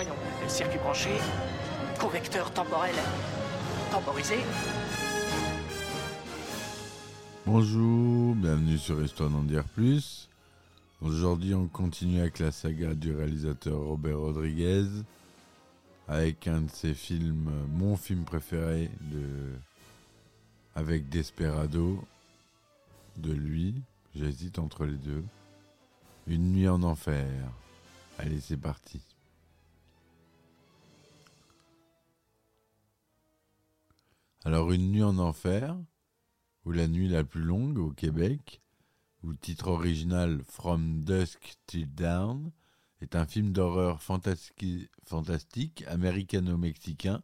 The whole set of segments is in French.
Voyons, circuit branché, convecteur temporel temporisé. Bonjour, bienvenue sur Histoire d'en dire plus. Aujourd'hui, on continue avec la saga du réalisateur Robert Rodriguez, avec un de ses films, mon film préféré, de... avec Desperado, de lui. J'hésite entre les deux. Une nuit en enfer. Allez, c'est parti. Alors, Une nuit en enfer, ou La nuit la plus longue au Québec, ou titre original From Dusk Till Dawn, est un film d'horreur fantastique américano-mexicain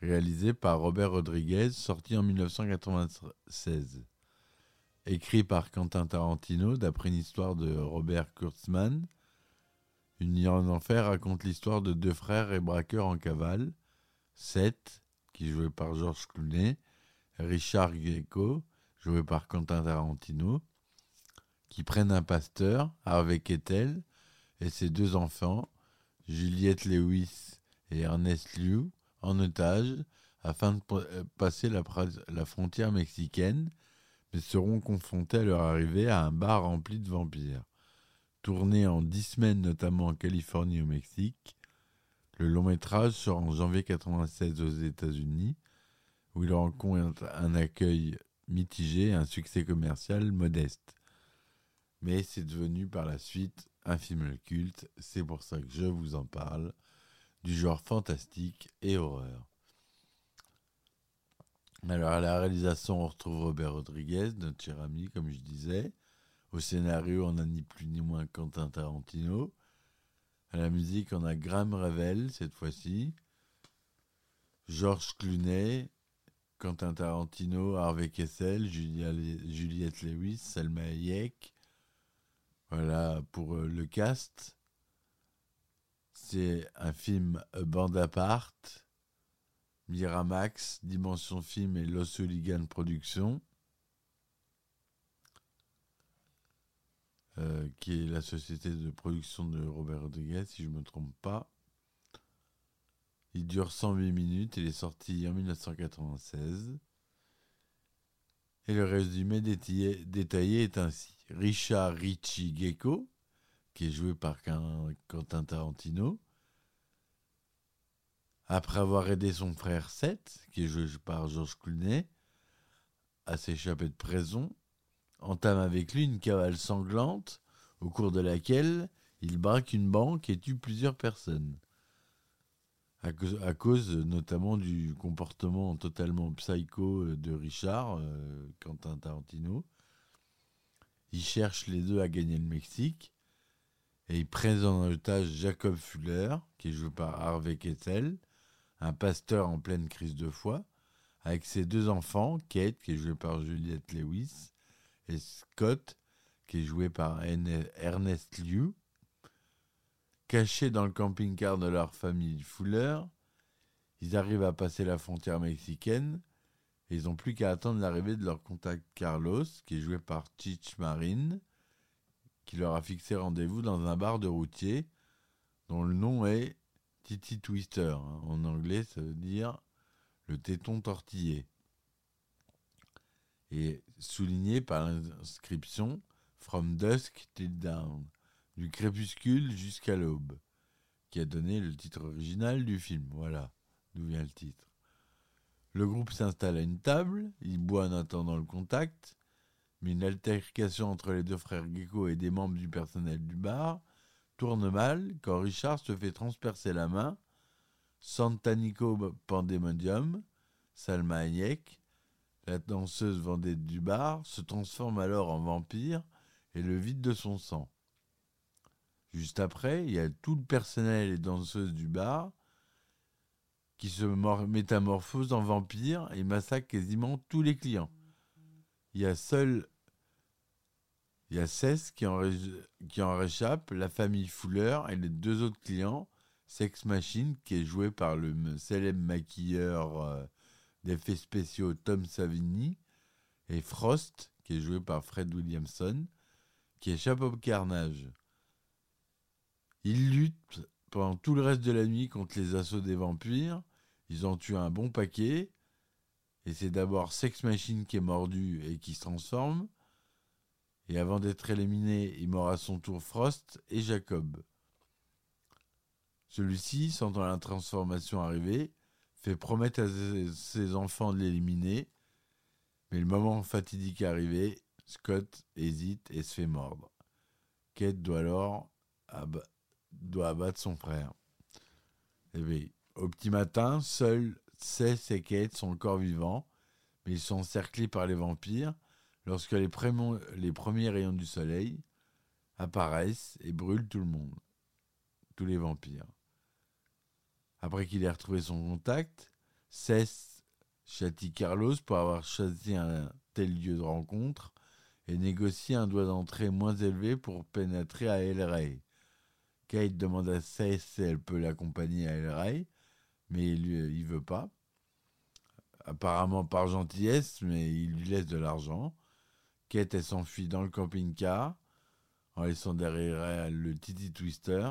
réalisé par Robert Rodriguez, sorti en 1996. Écrit par Quentin Tarantino d'après une histoire de Robert Kurtzman, Une nuit en enfer raconte l'histoire de deux frères et braqueurs en cavale, Seth, qui est joué par George Clooney, Richard Greco, joué par Quentin Tarantino, qui prennent un pasteur, Harvey Kettel, et ses deux enfants, Juliette Lewis et Ernest Liu, en otage afin de euh, passer la, frontière mexicaine, mais seront confrontés à leur arrivée à un bar rempli de vampires. Tourné en dix semaines notamment en Californie au Mexique, le long métrage sort en janvier 1996 aux États-Unis, où il rencontre un accueil mitigé et un succès commercial modeste. Mais c'est devenu par la suite un film culte, c'est pour ça que je vous en parle, du genre fantastique et horreur. Alors à la réalisation, on retrouve Robert Rodriguez, notre cher ami, comme je disais. Au scénario, on a ni plus ni moins Quentin Tarantino. La musique, on a Graham Revel, cette fois-ci. Georges Clooney, Quentin Tarantino, Harvey Kessel, Juliette Lewis, Selma Hayek. Voilà pour euh, le cast. C'est un film euh, bande à part. Miramax, Dimension Film et Los Hooligan Productions. Euh, qui est la société de production de Robert Rodriguez, si je ne me trompe pas. Il dure 108 minutes, il est sorti en 1996. Et le résumé détaillé, est ainsi. Richard Richie Gecko, qui est joué par Quentin Tarantino, après avoir aidé son frère Seth, qui est joué par George Clooney, à s'échapper de prison, entame avec lui une cavale sanglante au cours de laquelle il braque une banque et tue plusieurs personnes. À cause, notamment du comportement totalement psycho euh, de Richard, euh, Quentin Tarantino. Ils cherchent les deux à gagner le Mexique et ils prennent en otage Jacob Fuller, qui est joué par Harvey Keitel, un pasteur en pleine crise de foi, avec ses deux enfants, Kate, qui est jouée par Juliette Lewis, et Scott, qui est joué par Erne- Ernest Liu. Cachés dans le camping-car de leur famille Fuller, ils arrivent à passer la frontière mexicaine et ils n'ont plus qu'à attendre l'arrivée de leur contact Carlos, qui est joué par Chich Marine, qui leur a fixé rendez-vous dans un bar de routier dont le nom est Titi Twister. En anglais, ça veut dire le téton tortillé et souligné par l'inscription From Dusk Till Dawn, du crépuscule jusqu'à l'aube, qui a donné le titre original du film. Voilà d'où vient le titre. Le groupe s'installe à une table, il boit en attendant le contact, mais une altercation entre les deux frères Gecko et des membres du personnel du bar tourne mal quand Richard se fait transpercer la main, Santanico Pandemonium, Salma Hayek, la danseuse vendette du bar, se transforme alors en vampire et le vide de son sang. Juste après, il y a tout le personnel et danseuses du bar qui se métamorphosent en vampire et massacrent quasiment tous les clients. Il y a seul il y a Cess qui en, qui en réchappe, la famille Fuller et les deux autres clients, Sex Machine, qui est joué par le célèbre maquilleur euh, d'effets spéciaux Tom Savini, et Frost, qui est joué par Fred Williamson, qui échappe au carnage. Ils luttent pendant tout le reste de la nuit contre les assauts des vampires. Ils en tuent un bon paquet. Et c'est d'abord Sex Machine qui est mordu et qui se transforme. Et avant d'être éliminé, il mord à son tour Frost et Jacob. Celui-ci, sentant la transformation arriver, fait promettre à ses enfants de l'éliminer, mais le moment fatidique est arrivé, Scott hésite et se fait mordre. Kate doit alors abattre son frère. Et eh au petit matin, seuls Cess et Kate sont encore vivants, mais ils sont encerclés par les vampires lorsque les premiers rayons du soleil apparaissent et brûlent tout le monde, tous les vampires. Après qu'il ait retrouvé son contact, Cess châtie Carlos pour avoir choisi un tel lieu de rencontre et négocie un droit d'entrée moins élevé pour pénétrer à El Rey. Kate demande à Cess si elle peut l'accompagner à El Rey, mais il ne veut pas. Apparemment par gentillesse, mais il lui laisse de l'argent. Kate, elle s'enfuit dans le camping-car en laissant derrière elle le Titi Twister,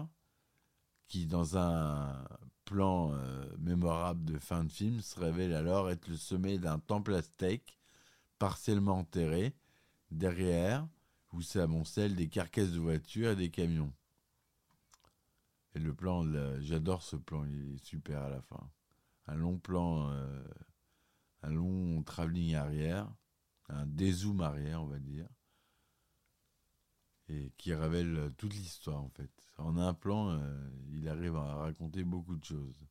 qui, dans un plan euh, mémorable de fin de film, se révèle alors être le sommet d'un temple aztèque partiellement enterré, derrière où s'amoncellent des carcasses de voitures et des camions. Et le plan, j'adore ce plan, il est super à la fin. Un long plan, euh, un long travelling arrière un dézoom arrière, on va dire, et qui révèle toute l'histoire en fait. En un plan, euh, il arrive à raconter beaucoup de choses.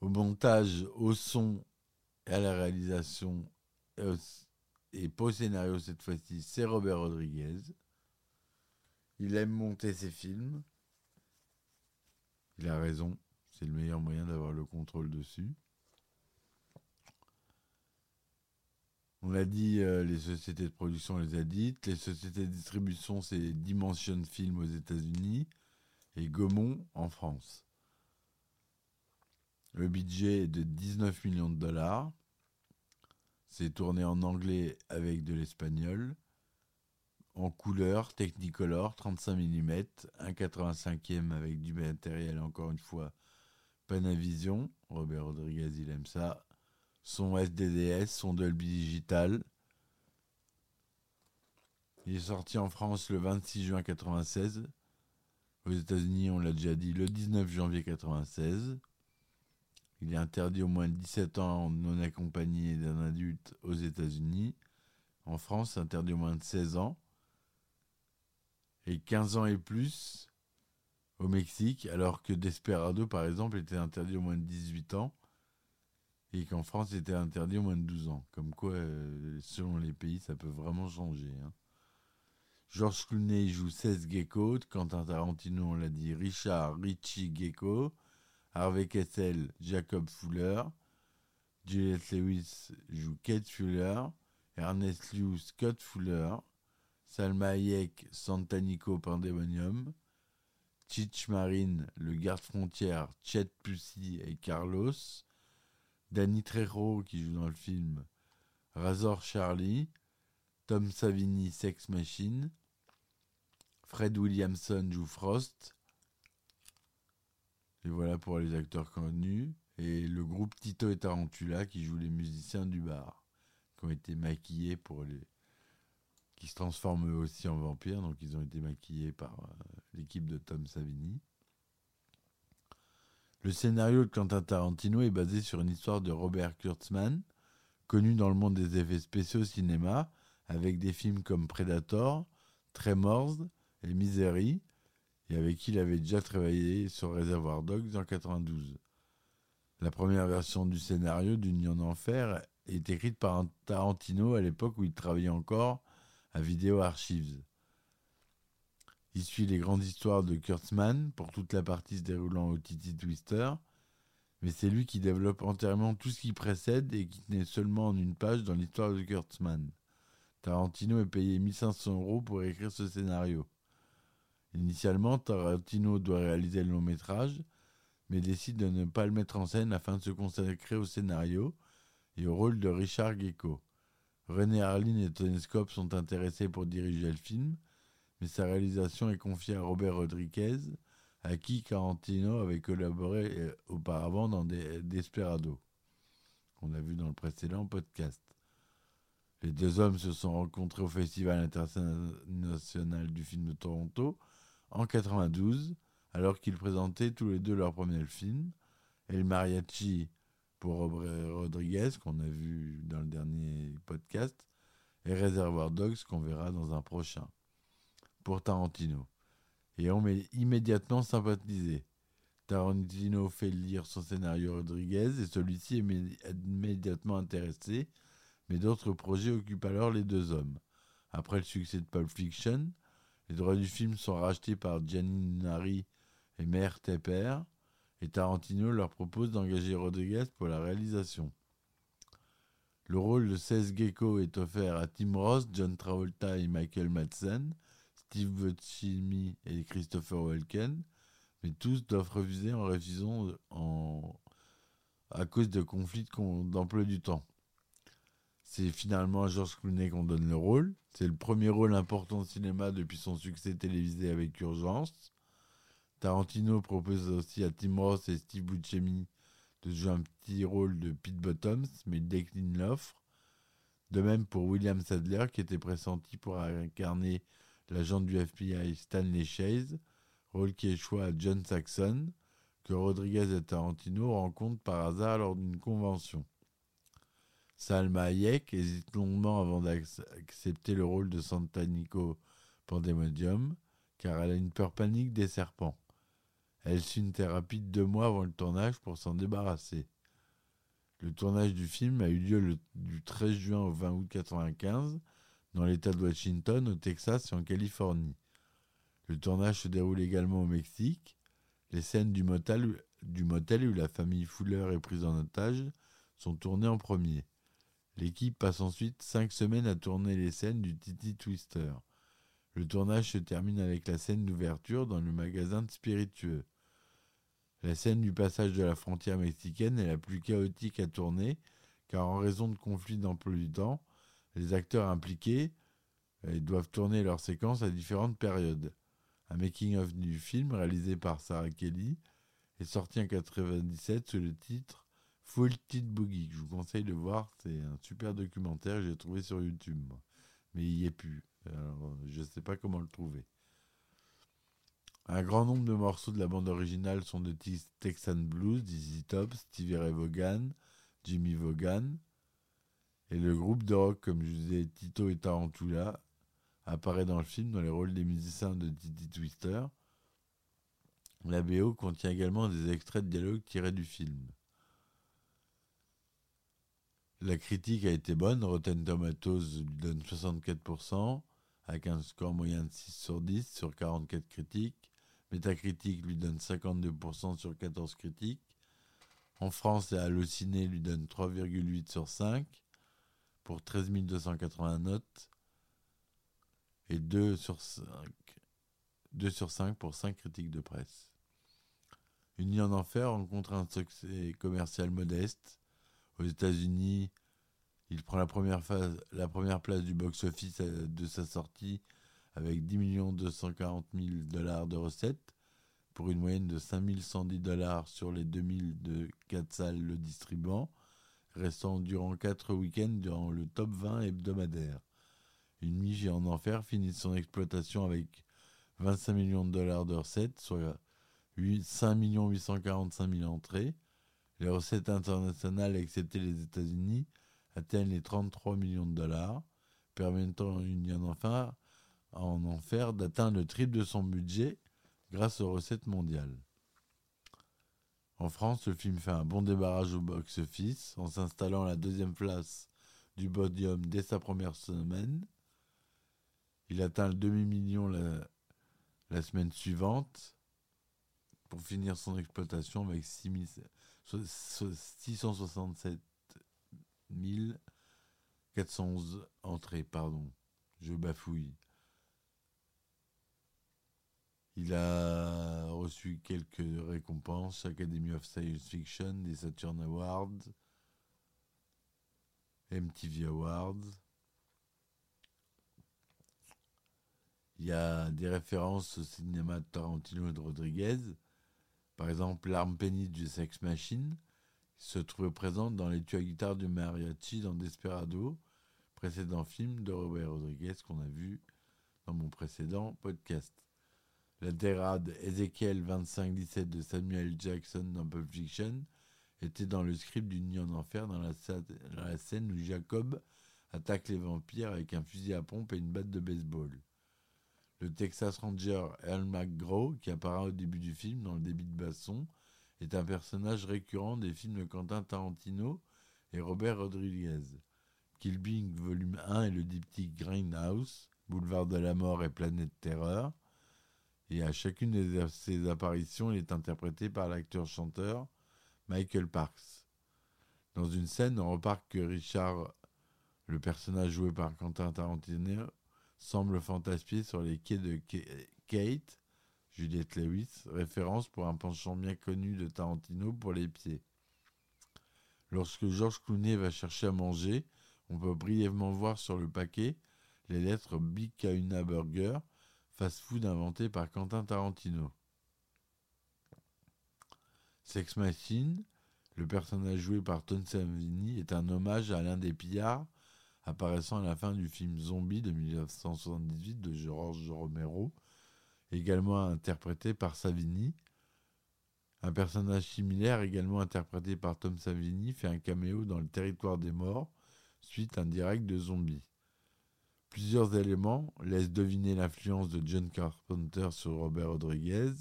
Au montage, au son et à la réalisation, et pas au scénario cette fois-ci, c'est Robert Rodriguez. Il aime monter ses films. Il a raison, c'est le meilleur moyen d'avoir le contrôle dessus. On l'a dit, euh, les sociétés de production les a dites. Les sociétés de distribution, c'est Dimension Film aux États-Unis et Gaumont en France. Le budget est de 19 millions de dollars. C'est tourné en anglais avec de l'espagnol. En couleur, Technicolor, 35 mm, 1,85e avec du matériel, encore une fois, Panavision. Robert Rodriguez, il aime ça son SDDS, son Dolby Digital. Il est sorti en France le 26 juin 1996. Aux États-Unis, on l'a déjà dit, le 19 janvier 1996. Il est interdit au moins de 17 ans non accompagné d'un adulte aux États-Unis. En France, interdit au moins de 16 ans. Et 15 ans et plus au Mexique, alors que Desperado, par exemple, était interdit au moins de 18 ans et qu'en France c'était interdit au moins de 12 ans. Comme quoi, euh, selon les pays, ça peut vraiment changer. Hein. Georges Clooney joue 16 Gecko, Quentin Tarantino, on l'a dit, Richard Richie Gecko, Harvey Kessel, Jacob Fuller, Juliette Lewis joue Kate Fuller, Ernest Liu, Scott Fuller, Salma Hayek, Santanico Pandemonium, Chich Marine, le garde-frontière, Chet Pussy et Carlos, Danny Trejo qui joue dans le film Razor Charlie, Tom Savini Sex Machine, Fred Williamson joue Frost. Et voilà pour les acteurs connus. Et le groupe Tito et Tarantula qui joue les musiciens du bar, qui ont été maquillés pour les. qui se transforment eux aussi en vampires, donc ils ont été maquillés par euh, l'équipe de Tom Savini. Le scénario de Quentin Tarantino est basé sur une histoire de Robert Kurtzman, connu dans le monde des effets spéciaux au cinéma, avec des films comme Predator, Tremors et Misery, et avec qui il avait déjà travaillé sur Reservoir Dogs en 92. La première version du scénario d'Union d'Enfer est écrite par Tarantino à l'époque où il travaillait encore à Video Archives. Il suit les grandes histoires de Kurtzman pour toute la partie se déroulant au Titi Twister, mais c'est lui qui développe entièrement tout ce qui précède et qui n'est seulement en une page dans l'histoire de Kurtzman. Tarantino est payé 1500 euros pour écrire ce scénario. Initialement, Tarantino doit réaliser le long métrage, mais décide de ne pas le mettre en scène afin de se consacrer au scénario et au rôle de Richard Gecko. René Harlin et Tony Scott sont intéressés pour diriger le film, mais sa réalisation est confiée à Robert Rodriguez, à qui Tarantino avait collaboré euh, auparavant dans Desperado, qu'on a vu dans le précédent podcast. Les deux hommes se sont rencontrés au Festival international du film de Toronto en 92, alors qu'ils présentaient tous les deux leur premier film, El Mariachi pour Robert Rodriguez, qu'on a vu dans le dernier podcast, et Reservoir Dogs, qu'on verra dans un prochain, pour Tarantino. Et on m'est immédiatement sympathisé. Tarantino fait lire son scénario Rodriguez et celui-ci est immédiatement intéressé, mais d'autres projets occupent alors les deux hommes. Après le succès de Pulp Fiction, les droits du film sont rachetés par Gianni Nari et Mère Tepper, et Tarantino leur propose d'engager Rodriguez pour la réalisation. Le rôle de Seth Gecko est offert à Tim Ross, John Travolta et Michael Madsen, Steve Buscemi et Christopher Walken, mais tous doivent refuser en refusant en... à cause de conflits d'emploi du temps. C'est finalement à George Clooney qu'on donne le rôle. C'est le premier rôle important au cinéma depuis son succès télévisé avec Urgence. Tarantino propose aussi à Tim Ross et Steve Buscemi de jouer un petit rôle de Pete Bottoms, mais il décline l'offre. De même pour William Sadler, qui était pressenti pour incarner l'agent du FBI Stanley Chase, rôle qui échoue à John Saxon, que Rodriguez et Tarantino rencontrent par hasard lors d'une convention. Salma Hayek hésite longuement avant d'accepter le rôle de Santanico Pandemodium, car elle a une peur panique des serpents. Elle suit une thérapie de deux mois avant le tournage pour s'en débarrasser. Le tournage du film a eu lieu du 13 juin au 20 août 1995 dans l'État de Washington, au Texas et en Californie. Le tournage se déroule également au Mexique. Les scènes du motel, où la famille Fuller est prise en otage sont tournées en premier. L'équipe passe ensuite cinq semaines à tourner les scènes du Titi Twister. Le tournage se termine avec la scène d'ouverture dans le magasin de spiritueux. La scène du passage de la frontière mexicaine est la plus chaotique à tourner, car en raison de conflits d'emploi du temps, les acteurs impliqués euh, doivent tourner leurs séquences à différentes périodes. Un making-of du film réalisé par Sarah Kelly est sorti en 1997 sous le titre Full Tit Boogie. Je vous conseille de voir, c'est un super documentaire que j'ai trouvé sur YouTube, mais il n'y est plus. Alors, je ne sais pas comment le trouver. Un grand nombre de morceaux de la bande originale sont de Texan Blues, Dizzy Top, Stevie Ray Vaughan, Jimmy Vaughan. Et le groupe de rock, comme je disais, Tito et Tarantula, apparaît dans le film dans les rôles des musiciens de Titi Twister. La BO contient également des extraits de dialogue tirés du film. La critique a été bonne, Rotten Tomatoes lui donne 64%, avec un score moyen de 6 sur 10 sur 44 critiques. Metacritic lui donne 52% sur 14 critiques. En France, Allociné lui donne 3,8 sur 5 pour 13 280 notes et 2 sur 5, 2 sur 5 pour 5 critiques de presse. Une en enfer rencontre un succès commercial modeste. Aux États-Unis, il prend la première, phase, la première place du box-office euh, de sa sortie avec 10 240 000 dollars de recettes pour une moyenne de 5 110 dollars sur les 2000 de 4 salles le distribuant, restant durant 4 week-ends dans le top 20 hebdomadaire. Une Miche en enfer finit son exploitation avec 25 millions de dollars de recettes, soit 5 845 000 entrées. Les recettes internationales, excepté les États-Unis, atteignent les 33 millions de dollars, permettant à Union enfin en enfer d'atteindre le triple de son budget grâce aux recettes mondiales. En France, le film fait un bon débarrage au box-office en s'installant à la deuxième place du podium dès sa première semaine. Il atteint le demi-million la, semaine suivante pour finir son exploitation avec 667 411 entrées. Pardon, je bafouille. Il a reçu quelques récompenses, Academy of Science Fiction, des Saturn Awards, MTV Awards. Il y a des références au cinéma de Tarantino et de Rodriguez. Par exemple, l'arme pénite du Sex Machine se trouvait présente dans les à guitare du mariachi dans Desperado, précédent film de Robert Rodriguez qu'on a vu dans mon précédent podcast. La dégrade Ezekiel 25-17 de Samuel Jackson dans Pulp Fiction était dans le script d'une nuit en enfer dans la, scène où Jacob attaque les vampires avec un fusil à pompe et une batte de baseball. Le Texas Ranger Earl McGraw, qui apparaît au début du film dans le débit de basson, est un personnage récurrent des films de Quentin Tarantino et Robert Rodriguez. Kill Bill volume 1 et le diptyque Grindhouse, Boulevard de la Mort et Planète Terreur, et à chacune de ses apparitions, il est interprété par l'acteur-chanteur Michael Parks. Dans une scène, on remarque que Richard, le personnage joué par Quentin Tarantino, semble fantasmer sur les quais de Kate, Juliette Lewis, référence pour un penchant bien connu de Tarantino pour les pieds. Lorsque Georges Clooney va chercher à manger, on peut brièvement voir sur le paquet les lettres Big Burger, fast-food inventé par Quentin Tarantino. Sex Machine, le personnage joué par Tom Savini, est un hommage à l'un des pillards apparaissant à la fin du film Zombie de 1978 de George Romero, également interprété par Savini. Un personnage similaire, également interprété par Tom Savini, fait un caméo dans Le Territoire des Morts, suite indirect de Zombie. Plusieurs éléments laissent deviner l'influence de John Carpenter sur Robert Rodriguez.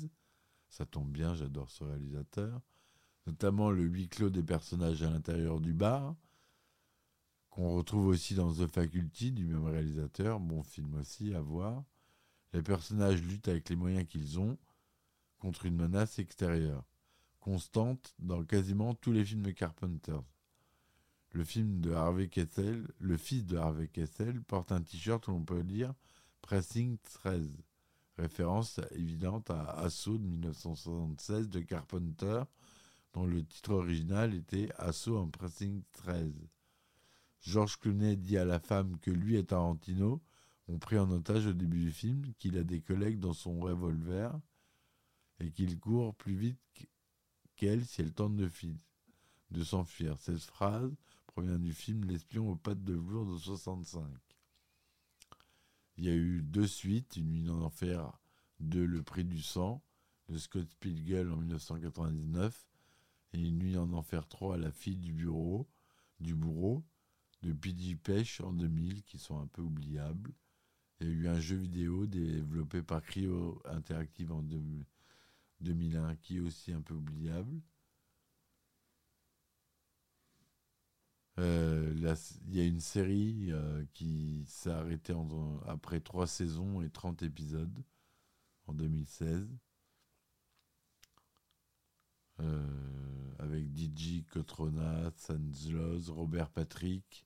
Ça tombe bien, j'adore ce réalisateur. Notamment le huis clos des personnages à l'intérieur du bar, qu'on retrouve aussi dans The Faculty du même réalisateur, bon film aussi à voir. Les personnages luttent avec les moyens qu'ils ont contre une menace extérieure, constante dans quasiment tous les films de Carpenter le film de Harvey Kessel, le fils de Harvey Kessel, porte un t-shirt où on peut lire Pressing 13, référence évidente à Assaut de 1976 de Carpenter, dont le titre original était Assaut en Pressing 13. George Clooney dit à la femme que lui et Tarantino ont pris en otage au début du film, qu'il a des collègues dans son revolver et qu'il court plus vite qu'elle si elle tente de, de s'enfuir. Cette phrase provient du film L'espion aux pattes de velours de 65. Il y a eu deux suites, Une nuit en enfer de Le prix du sang de Scott Pilgrim en 1999 et Une nuit en enfer 3 à la fille du bureau, du bourreau de P.J. Pêche en 2000 qui sont un peu oubliables. Il y a eu un jeu vidéo développé par Cryo Interactive en 2001 qui est aussi un peu oubliable. Il y a une série euh, qui s'est arrêtée après trois saisons et 30 épisodes en 2016. Euh, avec DJ Cotrona, Sanzloz, Robert Patrick,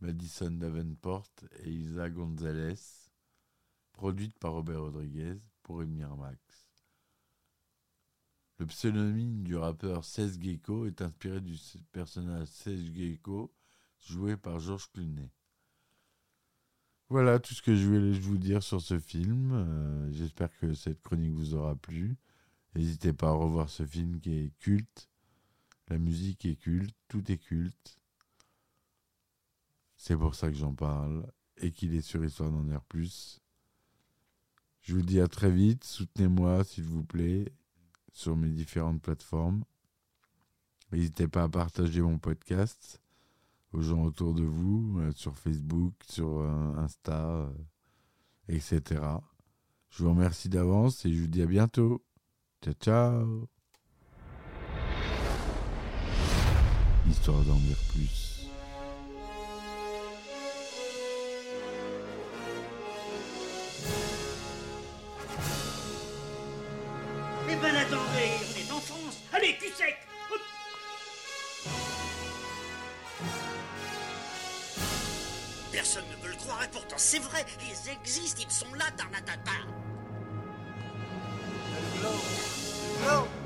Madison Davenport et Isa Gonzalez, produite par Robert Rodriguez pour Emir Max. Le pseudonyme du rappeur 16 Gecko est inspiré du personnage 16 Gecko joué par Georges Clooney. Voilà tout ce que je voulais vous dire sur ce film. Euh, j'espère que cette chronique vous aura plu. N'hésitez pas à revoir ce film qui est culte. La musique est culte, tout est culte. C'est pour ça que j'en parle et qu'il est sur Histoire d'en dire plus. Je vous dis à très vite. Soutenez-moi s'il vous plaît sur mes différentes plateformes. N'hésitez pas à partager mon podcast aux gens autour de vous, euh, sur Facebook, sur euh, Insta, euh, etc. Je vous remercie d'avance et je vous dis à bientôt. Ciao, ciao Histoire d'en dire plus. Ben attendez, on est en France. Allez, cul sec. Personne ne veut le croire et pourtant c'est vrai, ils existent, ils sont là, Tarnatata. Il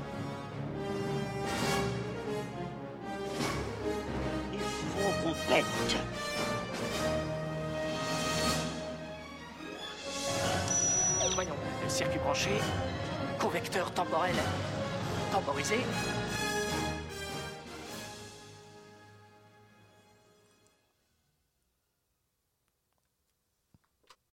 Voyons,